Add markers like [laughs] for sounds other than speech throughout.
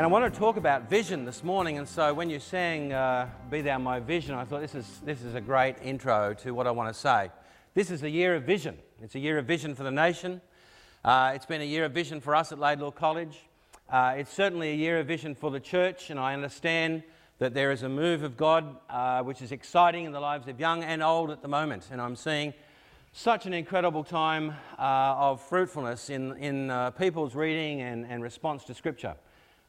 And I want to talk about vision this morning. And so when you sang uh, Be Thou My Vision, I thought this is, this is a great intro to what I want to say. This is a year of vision. It's a year of vision for the nation. Uh, it's been a year of vision for us at Laidlaw College. Uh, it's certainly a year of vision for the church, and I understand that there is a move of God uh, which is exciting in the lives of young and old at the moment. And I'm seeing such an incredible time uh, of fruitfulness in, in uh, people's reading and, and response to Scripture.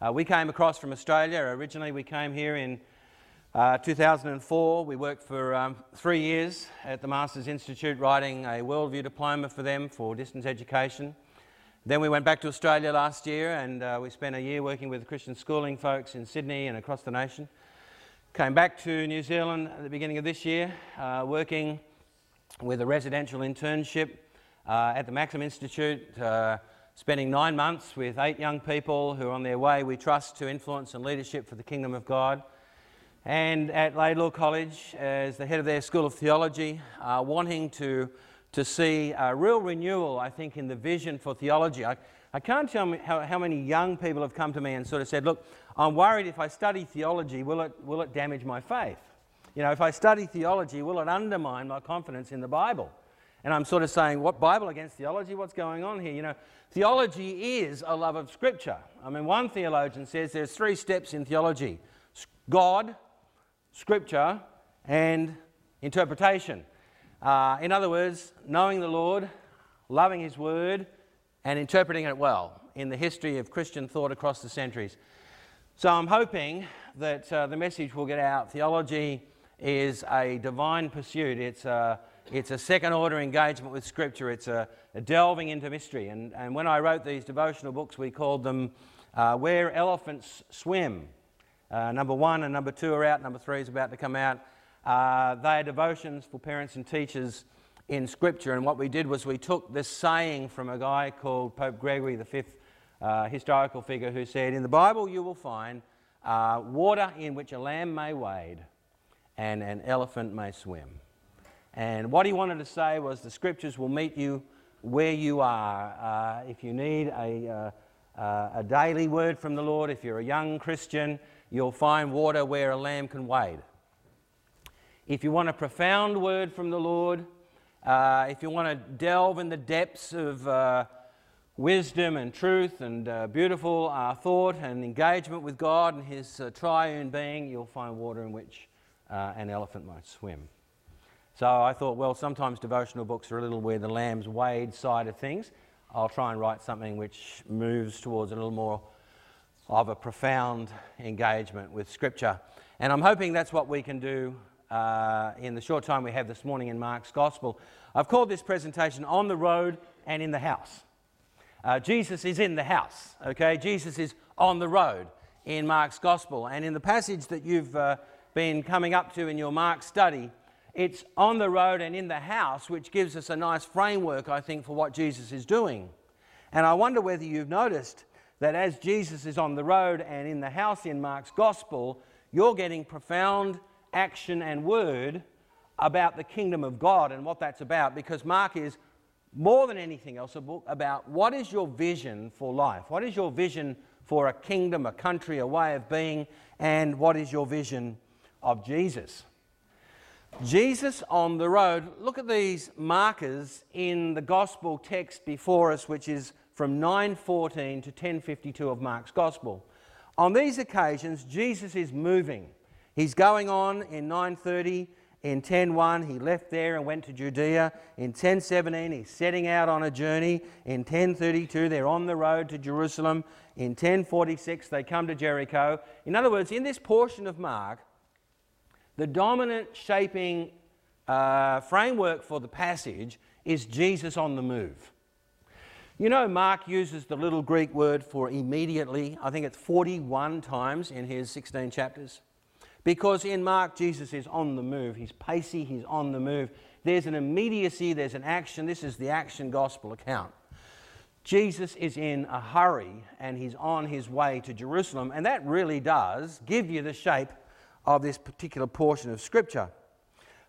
Uh, we came across from Australia. Originally, we came here in uh, 2004. We worked for um, three years at the Maxim Institute writing a worldview diploma for them for distance education. Then we went back to Australia last year and uh, we spent a year working with Christian schooling folks in Sydney and across the nation. Came back to New Zealand at the beginning of this year, uh, working with a residential internship uh, at the Maxim Institute, uh, spending nine months with eight young people who are on their way, we trust, to influence and leadership for the kingdom of God. And at Laidlaw College, as the head of their School of Theology, uh, wanting to to see a real renewal, I think, in the vision for theology. I, I can't tell how, how many young people have come to me and sort of said, Look, I'm worried if I study theology, will it, will it damage my faith? You know, if I study theology, will it undermine my confidence in the Bible? And I'm sort of saying, what Bible against theology? What's going on here? You know, theology is a love of Scripture. I mean, one theologian says there's three steps in theology God, Scripture, and interpretation. Uh, in other words, knowing the Lord, loving His Word, and interpreting it well in the history of Christian thought across the centuries. So I'm hoping that uh, the message will get out. Theology is a divine pursuit. It's a, it's a second order engagement with Scripture. It's a, a delving into mystery. And, and when I wrote these devotional books, we called them uh, Where Elephants Swim. Uh, number one and number two are out. Number three is about to come out. Uh, they are devotions for parents and teachers in Scripture. And what we did was we took this saying from a guy called Pope Gregory V, uh, historical figure, who said, In the Bible you will find uh, water in which a lamb may wade and an elephant may swim. And what he wanted to say was the Scriptures will meet you where you are. Uh, if you need a, uh, uh, a daily word from the Lord, if you're a young Christian, you'll find water where a lamb can wade. If you want a profound word from the Lord, uh, if you want to delve in the depths of uh, wisdom and truth and beautiful thought and engagement with God and His triune being, you'll find water in which an elephant might swim. So I thought, well, sometimes devotional books are a little where the lamb's wade side of things. I'll try and write something which moves towards a little more of a profound engagement with Scripture. And I'm hoping that's what we can do uh, in the short time we have this morning in Mark's Gospel. I've called this presentation On the Road and in the House. Uh, Jesus is in the house, okay? Jesus is on the road in Mark's Gospel. And in the passage that you've uh, been coming up to in your Mark study, it's on the road and in the house, which gives us a nice framework, I think, for what Jesus is doing. And I wonder whether you've noticed that as Jesus is on the road and in the house in Mark's Gospel, you're getting profound action, and word about the kingdom of God and what that's about because Mark is more than anything else a book about what is your vision for life? What is your vision for a kingdom, a country, a way of being, and what is your vision of Jesus? Jesus on the road. Look at these markers in the gospel text before us, which is from 9:14 to 10:52 of Mark's gospel. On these occasions, Jesus is moving. He's going on in 930. In 10:1 he left there and went to Judea. In 10:17 he's setting out on a journey. In 10:32 they're on the road to Jerusalem. In 10:46 they come to Jericho. In other words, in this portion of Mark, the dominant shaping uh, framework for the passage is Jesus on the move. You know, Mark uses the little Greek word for immediately. I think it's 41 times in his 16 chapters. Because in Mark, Jesus is on the move. He's pacey, he's on the move. There's an immediacy, there's an action. This is the action gospel account. Jesus is in a hurry and he's on his way to Jerusalem, and that really does give you the shape of this particular portion of Scripture.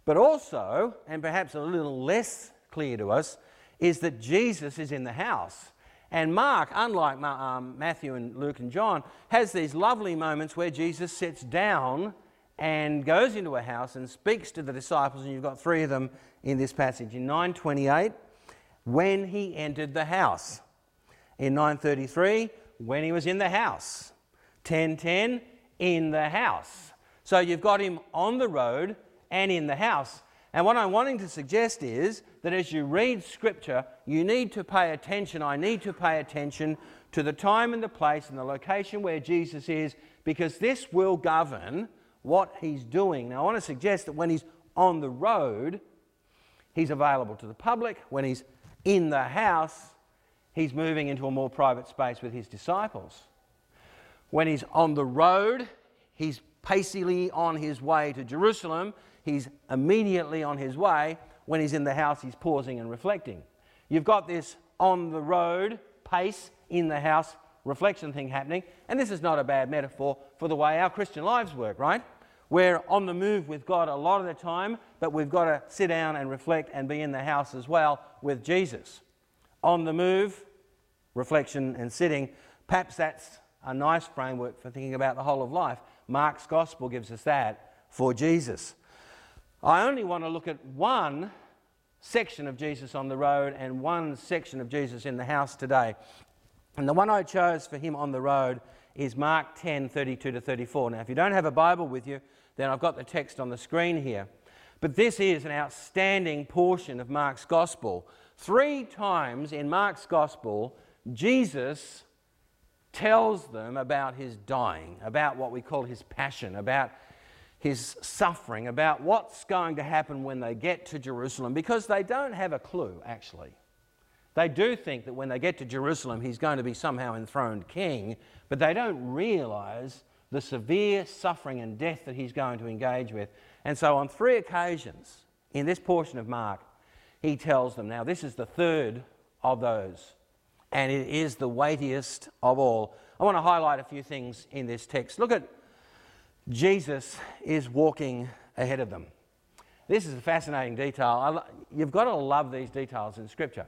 But also, and perhaps a little less clear to us, is that Jesus is in the house. And Mark, unlike um, Matthew and Luke and John, has these lovely moments where Jesus sits down and goes into a house and speaks to the disciples, and you've got three of them in this passage. In 928, when he entered the house. In 933, when he was in the house. 1010, in the house. So you've got him on the road and in the house. And what I'm wanting to suggest is that as you read Scripture, you need to pay attention. I need to pay attention to the time and the place and the location where Jesus is because this will govern what he's doing. Now, I want to suggest that when he's on the road, he's available to the public. When he's in the house, he's moving into a more private space with his disciples. When he's on the road, he's pacily on his way to Jerusalem he's immediately on his way. When he's in the house, he's pausing and reflecting. You've got this on the road pace in the house reflection thing happening. And this is not a bad metaphor for the way our Christian lives work, right? We're on the move with God a lot of the time, but we've got to sit down and reflect and be in the house as well with Jesus. On the move, reflection and sitting. Perhaps that's a nice framework for thinking about the whole of life. Mark's gospel gives us that for Jesus. I only want to look at one section of Jesus on the road and one section of Jesus in the house today. And the one I chose for him on the road is Mark 10 32 to 34. Now, if you don't have a Bible with you, then I've got the text on the screen here. But this is an outstanding portion of Mark's gospel. Three times in Mark's gospel, Jesus tells them about his dying, about what we call his passion, about his suffering, about what's going to happen when they get to Jerusalem, because they don't have a clue, actually. They do think that when they get to Jerusalem, he's going to be somehow enthroned king, but they don't realize the severe suffering and death that he's going to engage with. And so, on three occasions in this portion of Mark, he tells them. Now, this is the third of those, and it is the weightiest of all. I want to highlight a few things in this text. Look at Jesus is walking ahead of them. This is a fascinating detail. you've got to love these details in Scripture.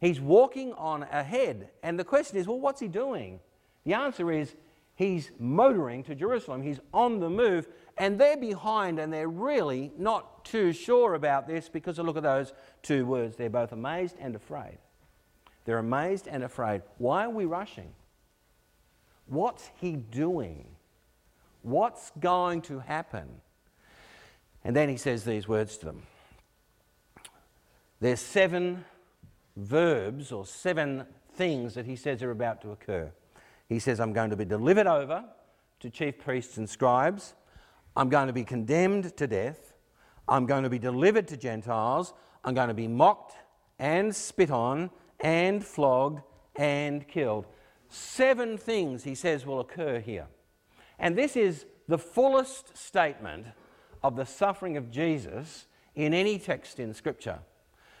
He's walking on ahead. And the question is, well, what's he doing? The answer is, he's motoring to Jerusalem. He's on the move. And they're behind, and they're really not too sure about this because look at those two words. They're both amazed and afraid. They're amazed and afraid. Why are we rushing? What's he doing? What's going to happen? And then he says these words to them. There's seven verbs or seven things that he says are about to occur. He says, I'm going to be delivered over to chief priests and scribes. I'm going to be condemned to death. I'm going to be delivered to Gentiles. I'm going to be mocked and spit on and flogged and killed. Seven things, he says, will occur here. And this is the fullest statement of the suffering of Jesus in any text in Scripture.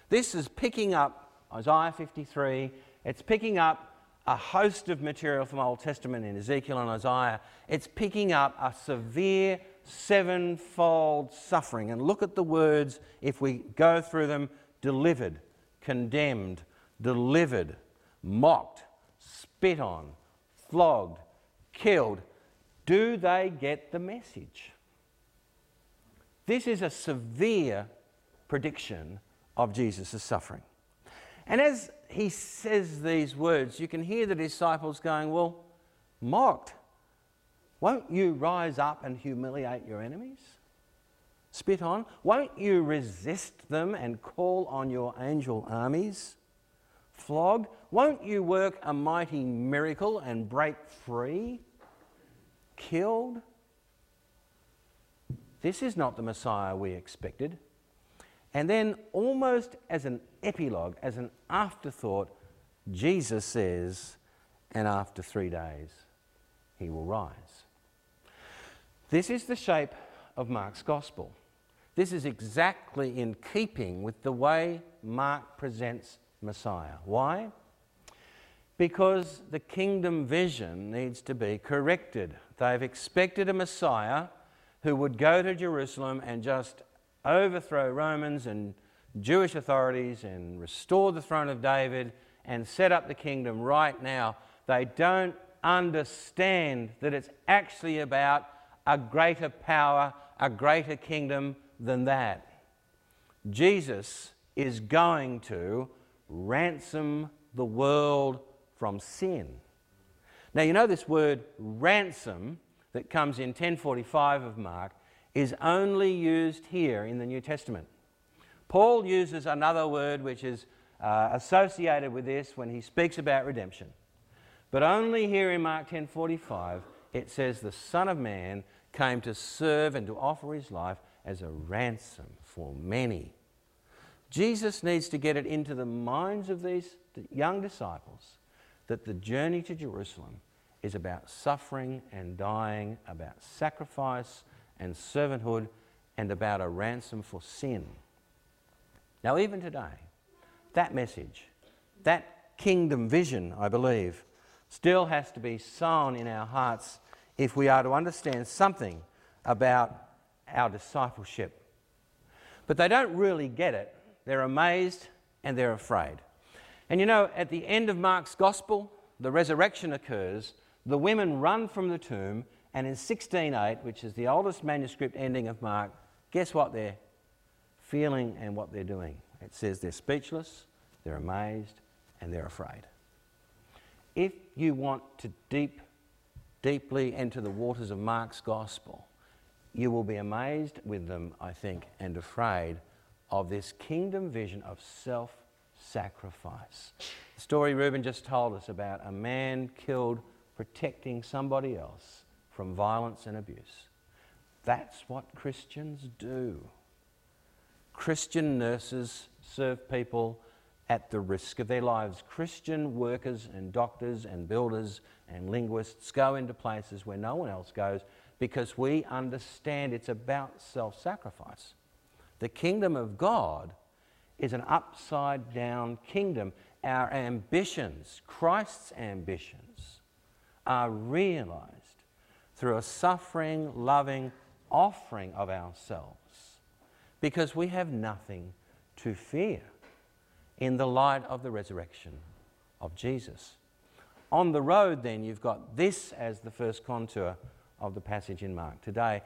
This is picking up Isaiah 53, it's picking up a host of material from Old Testament in Ezekiel and Isaiah. It's picking up a severe sevenfold suffering. And look at the words, if we go through them delivered, condemned, delivered, mocked, spit on, flogged, killed. Do they get the message? This is a severe prediction of Jesus' suffering. And as he says these words, you can hear the disciples going, Well, mocked. Won't you rise up and humiliate your enemies? Spit on? Won't you resist them and call on your angel armies? Flog? Won't you work a mighty miracle and break free? killed. This is not the Messiah we expected. And then, almost as an epilogue, as an afterthought, Jesus says, and after three days, he will rise. This is the shape of Mark's gospel. This is exactly in keeping with the way Mark presents Messiah. Why? Because the kingdom vision needs to be corrected. They've expected a Messiah who would go to Jerusalem and just overthrow Romans and Jewish authorities and restore the throne of David and set up the kingdom right now, they don't understand that it's actually about a greater power, a greater kingdom than that. Jesus is going to ransom the world from sin. Now, you know this word ransom that comes in 1045 of Mark is only used here in the New Testament. Paul uses another word which is uh, associated with this when he speaks about redemption. But only here in Mark 10:45 it says the son of man came to serve and to offer his life as a ransom for many. Jesus needs to get it into the minds of these young disciples that the journey to Jerusalem is about suffering and dying, about sacrifice and servanthood, and about a ransom for sin. Now, even today, that message, that kingdom vision, I believe, still has to be sown in our hearts if we are to understand something about our discipleship. But they don't really get it. They're amazed and they're afraid. And you know, at the end of Mark's gospel, the resurrection occurs, the women run from the tomb, and in 16:8, which is the oldest manuscript ending of Mark, guess what they're feeling and what they're doing? It says they're speechless, they're amazed, and they're afraid. If you want to deep, deeply enter the waters of Mark's gospel, you will be amazed with them, I think, and afraid of this kingdom vision of self sacrifice. The story Reuben just told us about a man killed protecting somebody else from violence and abuse. That's what Christians do. Christian nurses serve people at the risk of their lives. Christian workers and doctors and builders and linguists go into places where no one else goes because we understand it's about self sacrifice. The kingdom of God is an upside down kingdom. Our ambitions, Christ's ambitions, are realized through a suffering, loving offering of ourselves because we have nothing to fear in the light of the resurrection of Jesus. On the road, then, you've got this as the first contour of the passage in Mark today.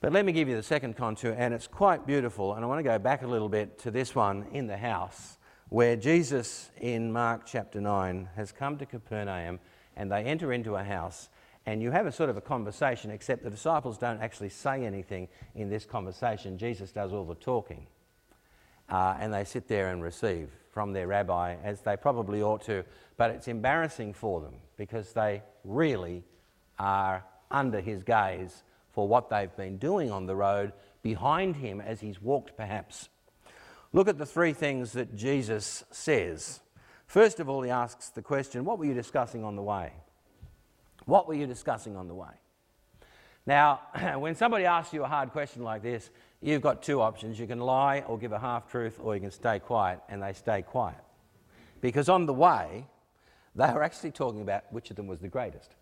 But let me give you the second contour, and it's quite beautiful. And I want to go back a little bit to this one in the house, where Jesus in Mark chapter 9 has come to Capernaum and they enter into a house. And you have a sort of a conversation, except the disciples don't actually say anything in this conversation. Jesus does all the talking. Uh, and they sit there and receive from their rabbi, as they probably ought to. But it's embarrassing for them because they really are under his gaze for what they've been doing on the road behind him as he's walked, perhaps. Look at the three things that Jesus says. First of all, he asks the question, What were you discussing on the way? What were you discussing on the way? Now, [clears throat] when somebody asks you a hard question like this, you've got two options. You can lie or give a half truth, or you can stay quiet, and they stay quiet. Because on the way, they were actually talking about which of them was the greatest.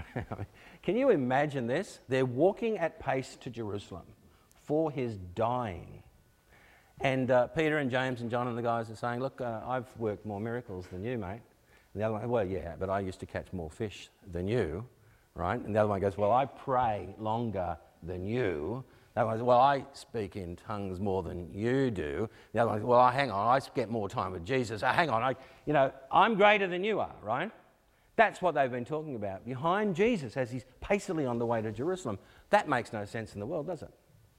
[laughs] Can you imagine this? They're walking at pace to Jerusalem for his dying. And uh, Peter and James and John and the guys are saying, Look, uh, I've worked more miracles than you, mate. And the other one, Well, yeah, but I used to catch more fish than you, right? And the other one goes, Well, I pray longer than you. That one, goes, well, I speak in tongues more than you do. The other one, goes, well, hang on, I get more time with Jesus. Uh, hang on, I, you know, I'm greater than you are, right? That's what they've been talking about. Behind Jesus as he's pacily on the way to Jerusalem. That makes no sense in the world, does it?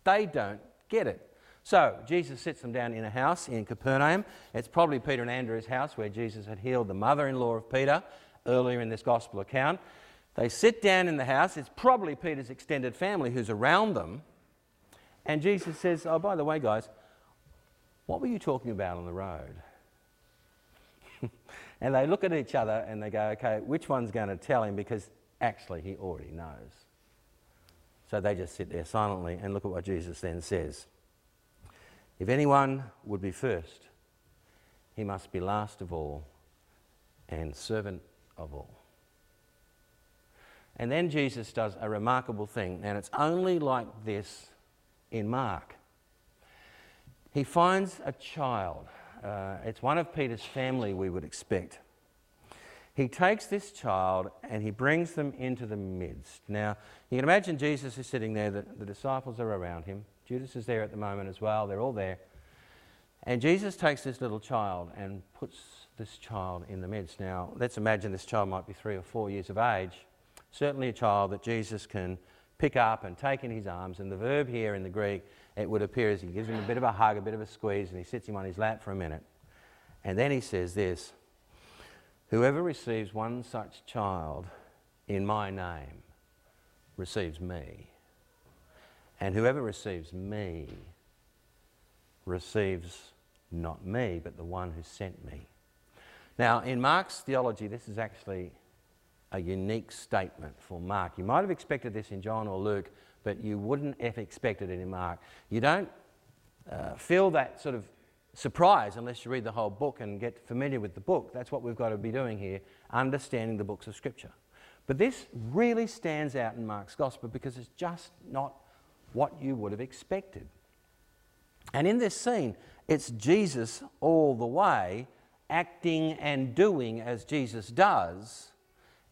They don't get it. So Jesus sits them down in a house in Capernaum. It's probably Peter and Andrew's house where Jesus had healed the mother in law of Peter earlier in this gospel account. They sit down in the house. It's probably Peter's extended family who's around them. And Jesus says, Oh, by the way, guys, what were you talking about on the road? [laughs] And they look at each other and they go, okay, which one's going to tell him? Because actually, he already knows. So they just sit there silently and look at what Jesus then says. If anyone would be first, he must be last of all and servant of all. And then Jesus does a remarkable thing, and it's only like this in Mark. He finds a child uh, it's one of Peter's family, we would expect. He takes this child and he brings them into the midst. Now, you can imagine Jesus is sitting there, the, the disciples are around him. Judas is there at the moment as well, they're all there. And Jesus takes this little child and puts this child in the midst. Now, let's imagine this child might be three or four years of age. Certainly a child that Jesus can pick up and take in his arms. And the verb here in the Greek, it would appear as he gives him a bit of a hug, a bit of a squeeze, and he sits him on his lap for a minute. And then he says this Whoever receives one such child in my name receives me. And whoever receives me receives not me, but the one who sent me. Now, in Mark's theology, this is actually a unique statement for Mark. You might have expected this in John or Luke, but you wouldn't have expected it in Mark. You don't uh, feel that sort of surprise unless you read the whole book and get familiar with the book. That's what we've got to be doing here, understanding the books of Scripture. But this really stands out in Mark's Gospel because it's just not what you would have expected. And in this scene, it's Jesus all the way, acting and doing as Jesus does,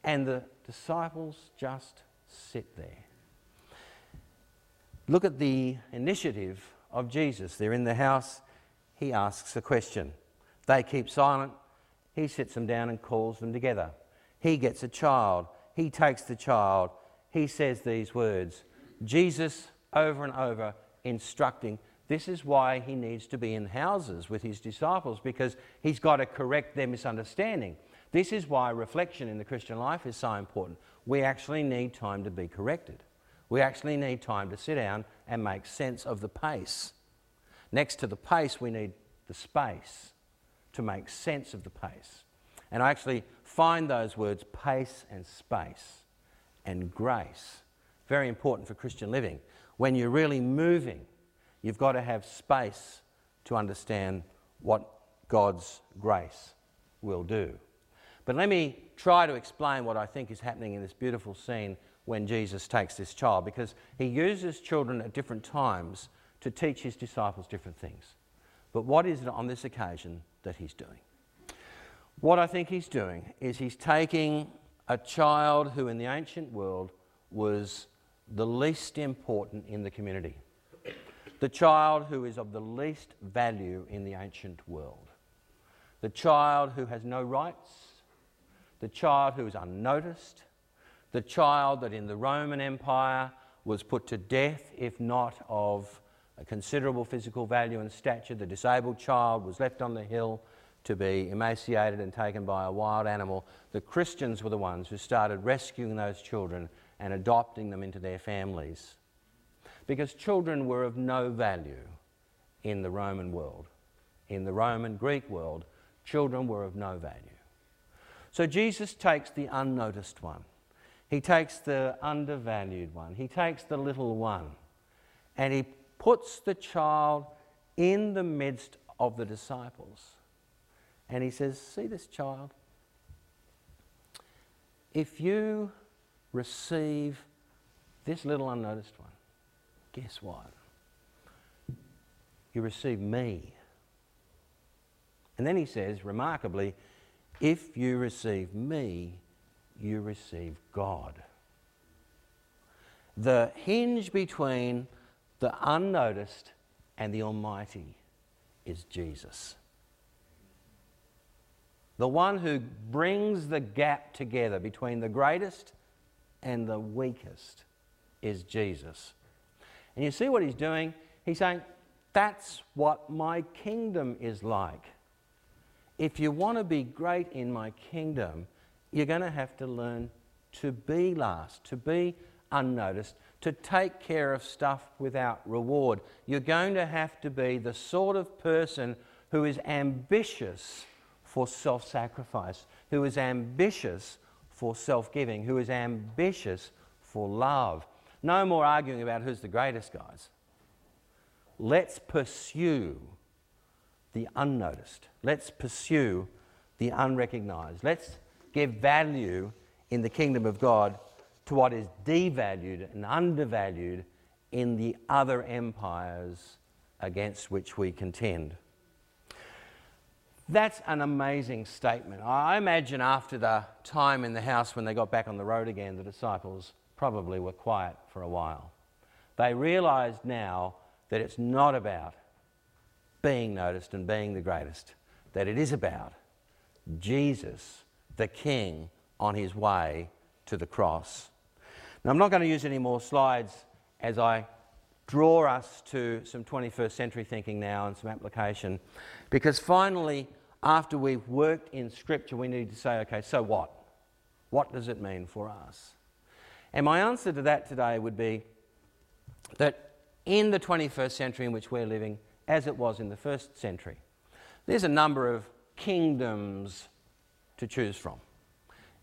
and the disciples just sit there. Look at the initiative of Jesus. They're in the house, he asks a question. They keep silent, he sits them down and calls them together. He gets a child, he takes the child, he says these words. Jesus, over and over, instructing this is why he needs to be in houses with his disciples because he's got to correct their misunderstanding. This is why reflection in the Christian life is so important. We actually need time to be corrected. We actually need time to sit down and make sense of the pace. Next to the pace, we need the space to make sense of the pace. And I actually find those words pace and space and grace very important for Christian living. When you're really moving, You've got to have space to understand what God's grace will do. But let me try to explain what I think is happening in this beautiful scene when Jesus takes this child, because he uses children at different times to teach his disciples different things. But what is it on this occasion that he's doing? What I think he's doing is he's taking a child who in the ancient world was the least important in the community the child who is of the least value in the ancient world, the child who has no rights, the child who was unnoticed, the child that in the Roman Empire was put to death if not of a considerable physical value and stature. The disabled child was left on the hill to be emaciated and taken by a wild animal. The Christians were the ones who started rescuing those children and adopting them into their families because children were of no value in the Roman world. In the Roman Greek world, children were of no value. So Jesus takes the unnoticed one, he takes the undervalued one, he takes the little one, and he puts the child in the midst of the disciples. And he says, See this child? If you receive this little unnoticed one, guess what? You receive me. And then he says, remarkably, if you receive me, you receive God. The hinge between the unnoticed and the Almighty is Jesus. The one who brings the gap together between the greatest and the weakest is Jesus. And you see what he's doing? He's saying, That's what my kingdom is like. If you want to be great in my kingdom, you're going to have to learn to be last, to be unnoticed, to take care of stuff without reward. You're going to have to be the sort of person who is ambitious for self sacrifice, who is ambitious for self giving, who is ambitious for love. No more arguing about who's the greatest, guys. Let's pursue the unnoticed. Let's pursue the unrecognized. Let's give value in the kingdom of God to what is devalued and undervalued in the other empires against which we contend. That's an amazing statement. I imagine after the time in the house when they got back on the road again, the disciples probably were quiet for a while. They realized now that it's not about being noticed and being the greatest, that it is about Jesus, the King, on his way to the cross. Now, I'm not going to use any more slides as I draw us to some 21st century thinking now and some application, because finally, after we've worked in Scripture, we need to say, okay, so what? What does it mean for us? And my answer to that today would be that in the 21st century in which we're living, as it was in the first century, there's a number of kingdoms to choose from.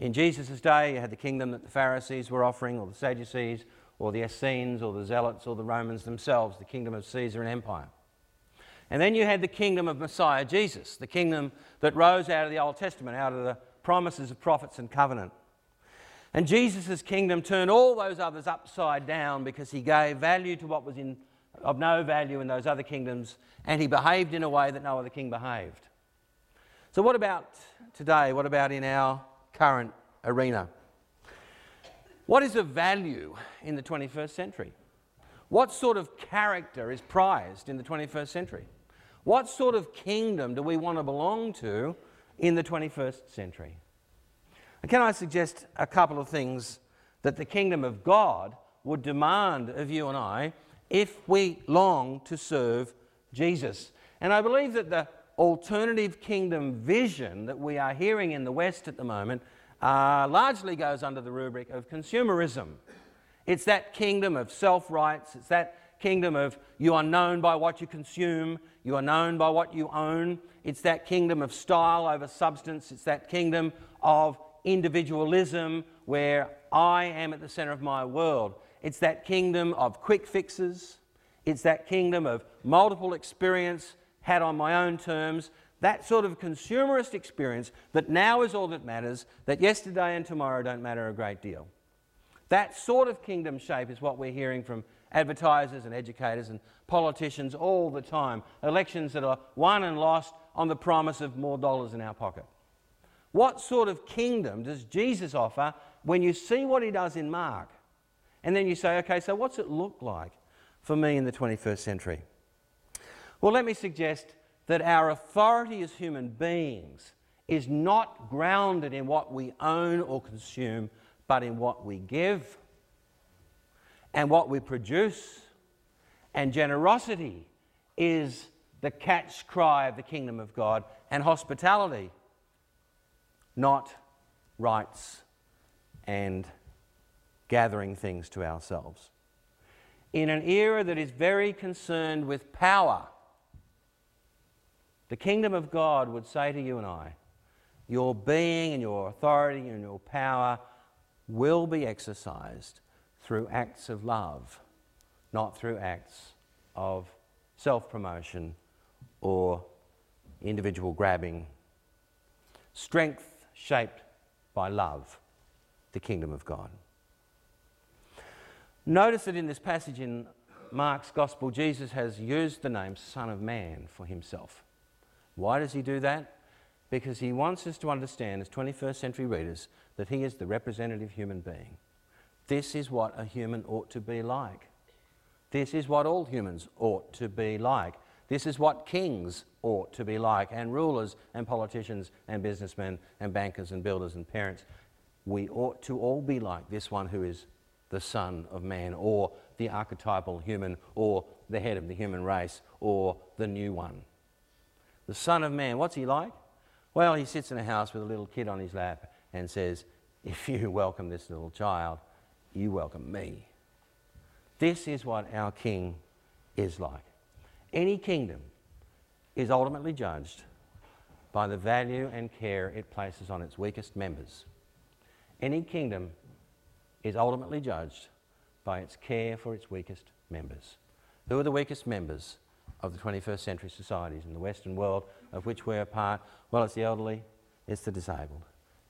In Jesus' day, you had the kingdom that the Pharisees were offering, or the Sadducees, or the Essenes, or the Zealots, or the Romans themselves, the kingdom of Caesar and empire. And then you had the kingdom of Messiah Jesus, the kingdom that rose out of the Old Testament, out of the promises of prophets and covenant. And Jesus' kingdom turned all those others upside down because he gave value to what was in, of no value in those other kingdoms and he behaved in a way that no other king behaved. So, what about today? What about in our current arena? What is of value in the 21st century? What sort of character is prized in the 21st century? What sort of kingdom do we want to belong to in the 21st century? And can I suggest a couple of things that the kingdom of God would demand of you and I if we long to serve Jesus? And I believe that the alternative kingdom vision that we are hearing in the West at the moment uh, largely goes under the rubric of consumerism. It's that kingdom of self rights, it's that kingdom of you are known by what you consume, you are known by what you own. It's that kingdom of style over substance, it's that kingdom of individualism where I am at the center of my world. It's that kingdom of quick fixes, it's that kingdom of multiple experience had on my own terms, that sort of consumerist experience that now is all that matters, that yesterday and tomorrow don't matter a great deal. That sort of kingdom shape is what we're hearing from advertisers and educators and politicians all the time. Elections that are won and lost on the promise of more dollars in our pocket. What sort of kingdom does Jesus offer when you see what he does in Mark? And then you say, okay, so what's it look like for me in the 21st century? Well, let me suggest that our authority as human beings is not grounded in what we own or consume, but in what we give and what we produce. And generosity is the catch cry of the kingdom of God, and hospitality, not rights and gathering things to ourselves. In an era that is very concerned with power, the kingdom of God would say to you and I, your being and your authority and your power will be exercised through acts of love, not through acts of self promotion or individual grabbing. Strength shaped by love, the kingdom of God. Notice that in this passage in Mark's Gospel, Jesus has used the name Son of Man for himself. Why does he do that? Because he wants us to understand, as 21st century readers, that he is the representative human being. This is what a human ought to be like. This is what all humans ought to be like. This is what kings ought to be like, and rulers, and politicians, and businessmen, and bankers, and builders, and parents. We ought to all be like this one who is the Son of Man, or the archetypal human, or the head of the human race, or the new one the Son of Man, what's he like? Well, he sits in a house with a little kid on his lap and says, If you [laughs] welcome this little child, you welcome me. This is what our King is like. Any kingdom is ultimately judged by the value and care it places on its weakest members. Any kingdom is ultimately judged by its care for its weakest members. Who are the weakest members? of the 21st century societies in the Western world of which we're a part? Well, it's the elderly, it's the disabled,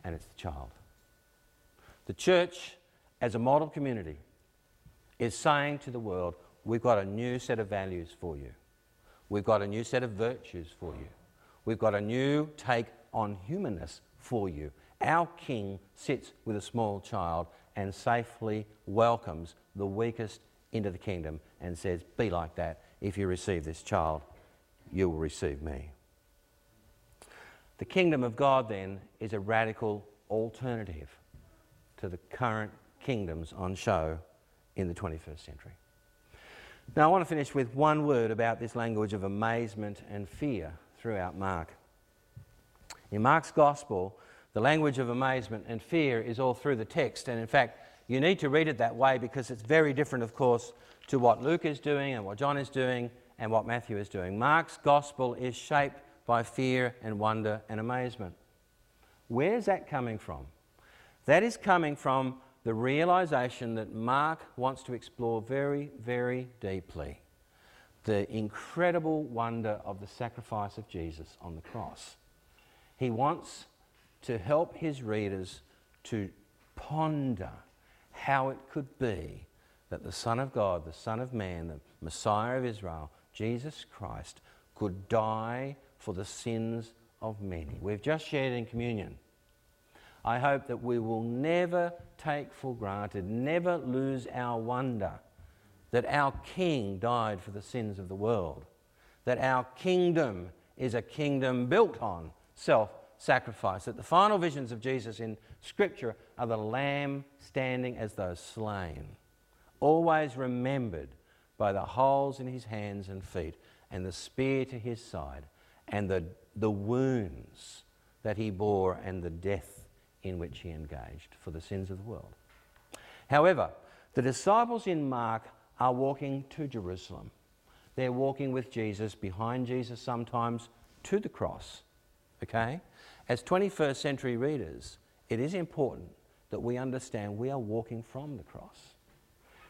and it's the child. The church, as a model community, is saying to the world, we've got a new set of values for you. We've got a new set of virtues for you. We've got a new take on humanness for you. Our king sits with a small child and safely welcomes the weakest into the kingdom and says, Be like that. If you receive this child, you will receive me. The kingdom of God, then, is a radical alternative to the current kingdoms on show in the 21st century. Now, I want to finish with one word about this language of amazement and fear throughout Mark. In Mark's gospel, the language of amazement and fear is all through the text, and in fact, you need to read it that way because it's very different, of course, to what Luke is doing and what John is doing and what Matthew is doing. Mark's gospel is shaped by fear and wonder and amazement. Where's that coming from? That is coming from the realization that Mark wants to explore very, very deeply the incredible wonder of the sacrifice of Jesus on the cross. He wants to help his readers to ponder how it could be that the Son of God, the Son of Man, the Messiah of Israel, Jesus Christ, could die for the sins of many. We've just shared in communion. I hope that we will never take for granted, never lose our wonder that our King died for the sins of the world, that our kingdom is a kingdom built on self sacrifice, that the final visions of Jesus in Scripture are the Lamb standing as though slain, always remembered by the holes in his hands and feet, and the spear to his side, and the, the wounds that he bore, and the death in which he engaged for the sins of the world. However, the disciples in Mark are walking to Jerusalem. They're walking with Jesus, behind Jesus sometimes, to the cross. Okay? As 21st century readers, it is important that we understand we are walking from the cross.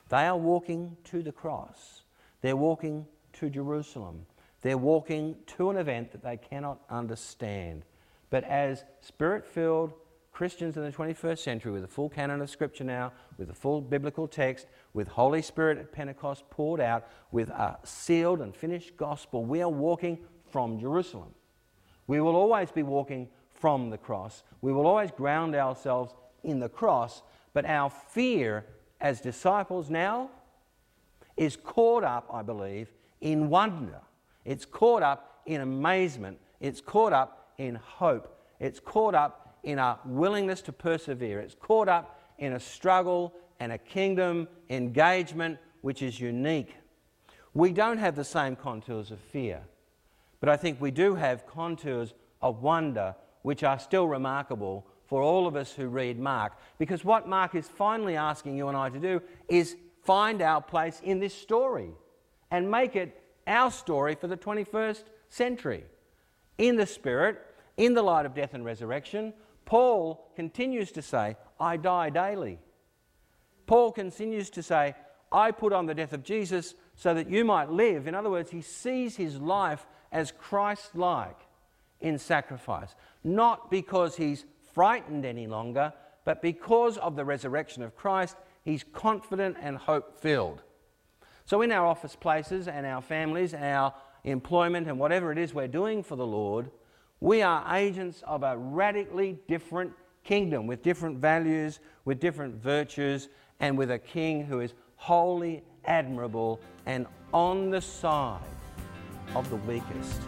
They are walking to the cross. They're walking to Jerusalem. They're walking to an event that they cannot understand. But as spirit filled Christians in the 21st century, with a full canon of Scripture now, with a full biblical text, with Holy Spirit at Pentecost poured out, with a sealed and finished gospel, we are walking from Jerusalem. We will always be walking from the cross. We will always ground ourselves in the cross, but our fear as disciples now is caught up, I believe, in wonder. It's caught up in amazement. It's caught up in hope. It's caught up in a willingness to persevere. It's caught up in a struggle and a kingdom engagement which is unique. We don't have the same contours of fear, but I think we do have contours of wonder which are still remarkable for all of us who read Mark. Because what Mark is finally asking you and I to do is find our place in this story and make it our story for the 21st century. In the Spirit, in the light of death and resurrection, Paul continues to say, I die daily. Paul continues to say, I put on the death of Jesus so that you might live. In other words, he sees his life as Christ like in sacrifice, not because he's frightened any longer, but because of the resurrection of Christ, he's confident and hope filled. So, in our office places and our families, and our employment, and whatever it is we're doing for the Lord, we are agents of a radically different kingdom with different values, with different virtues, and with a king who is wholly admirable and on the side of the weakest.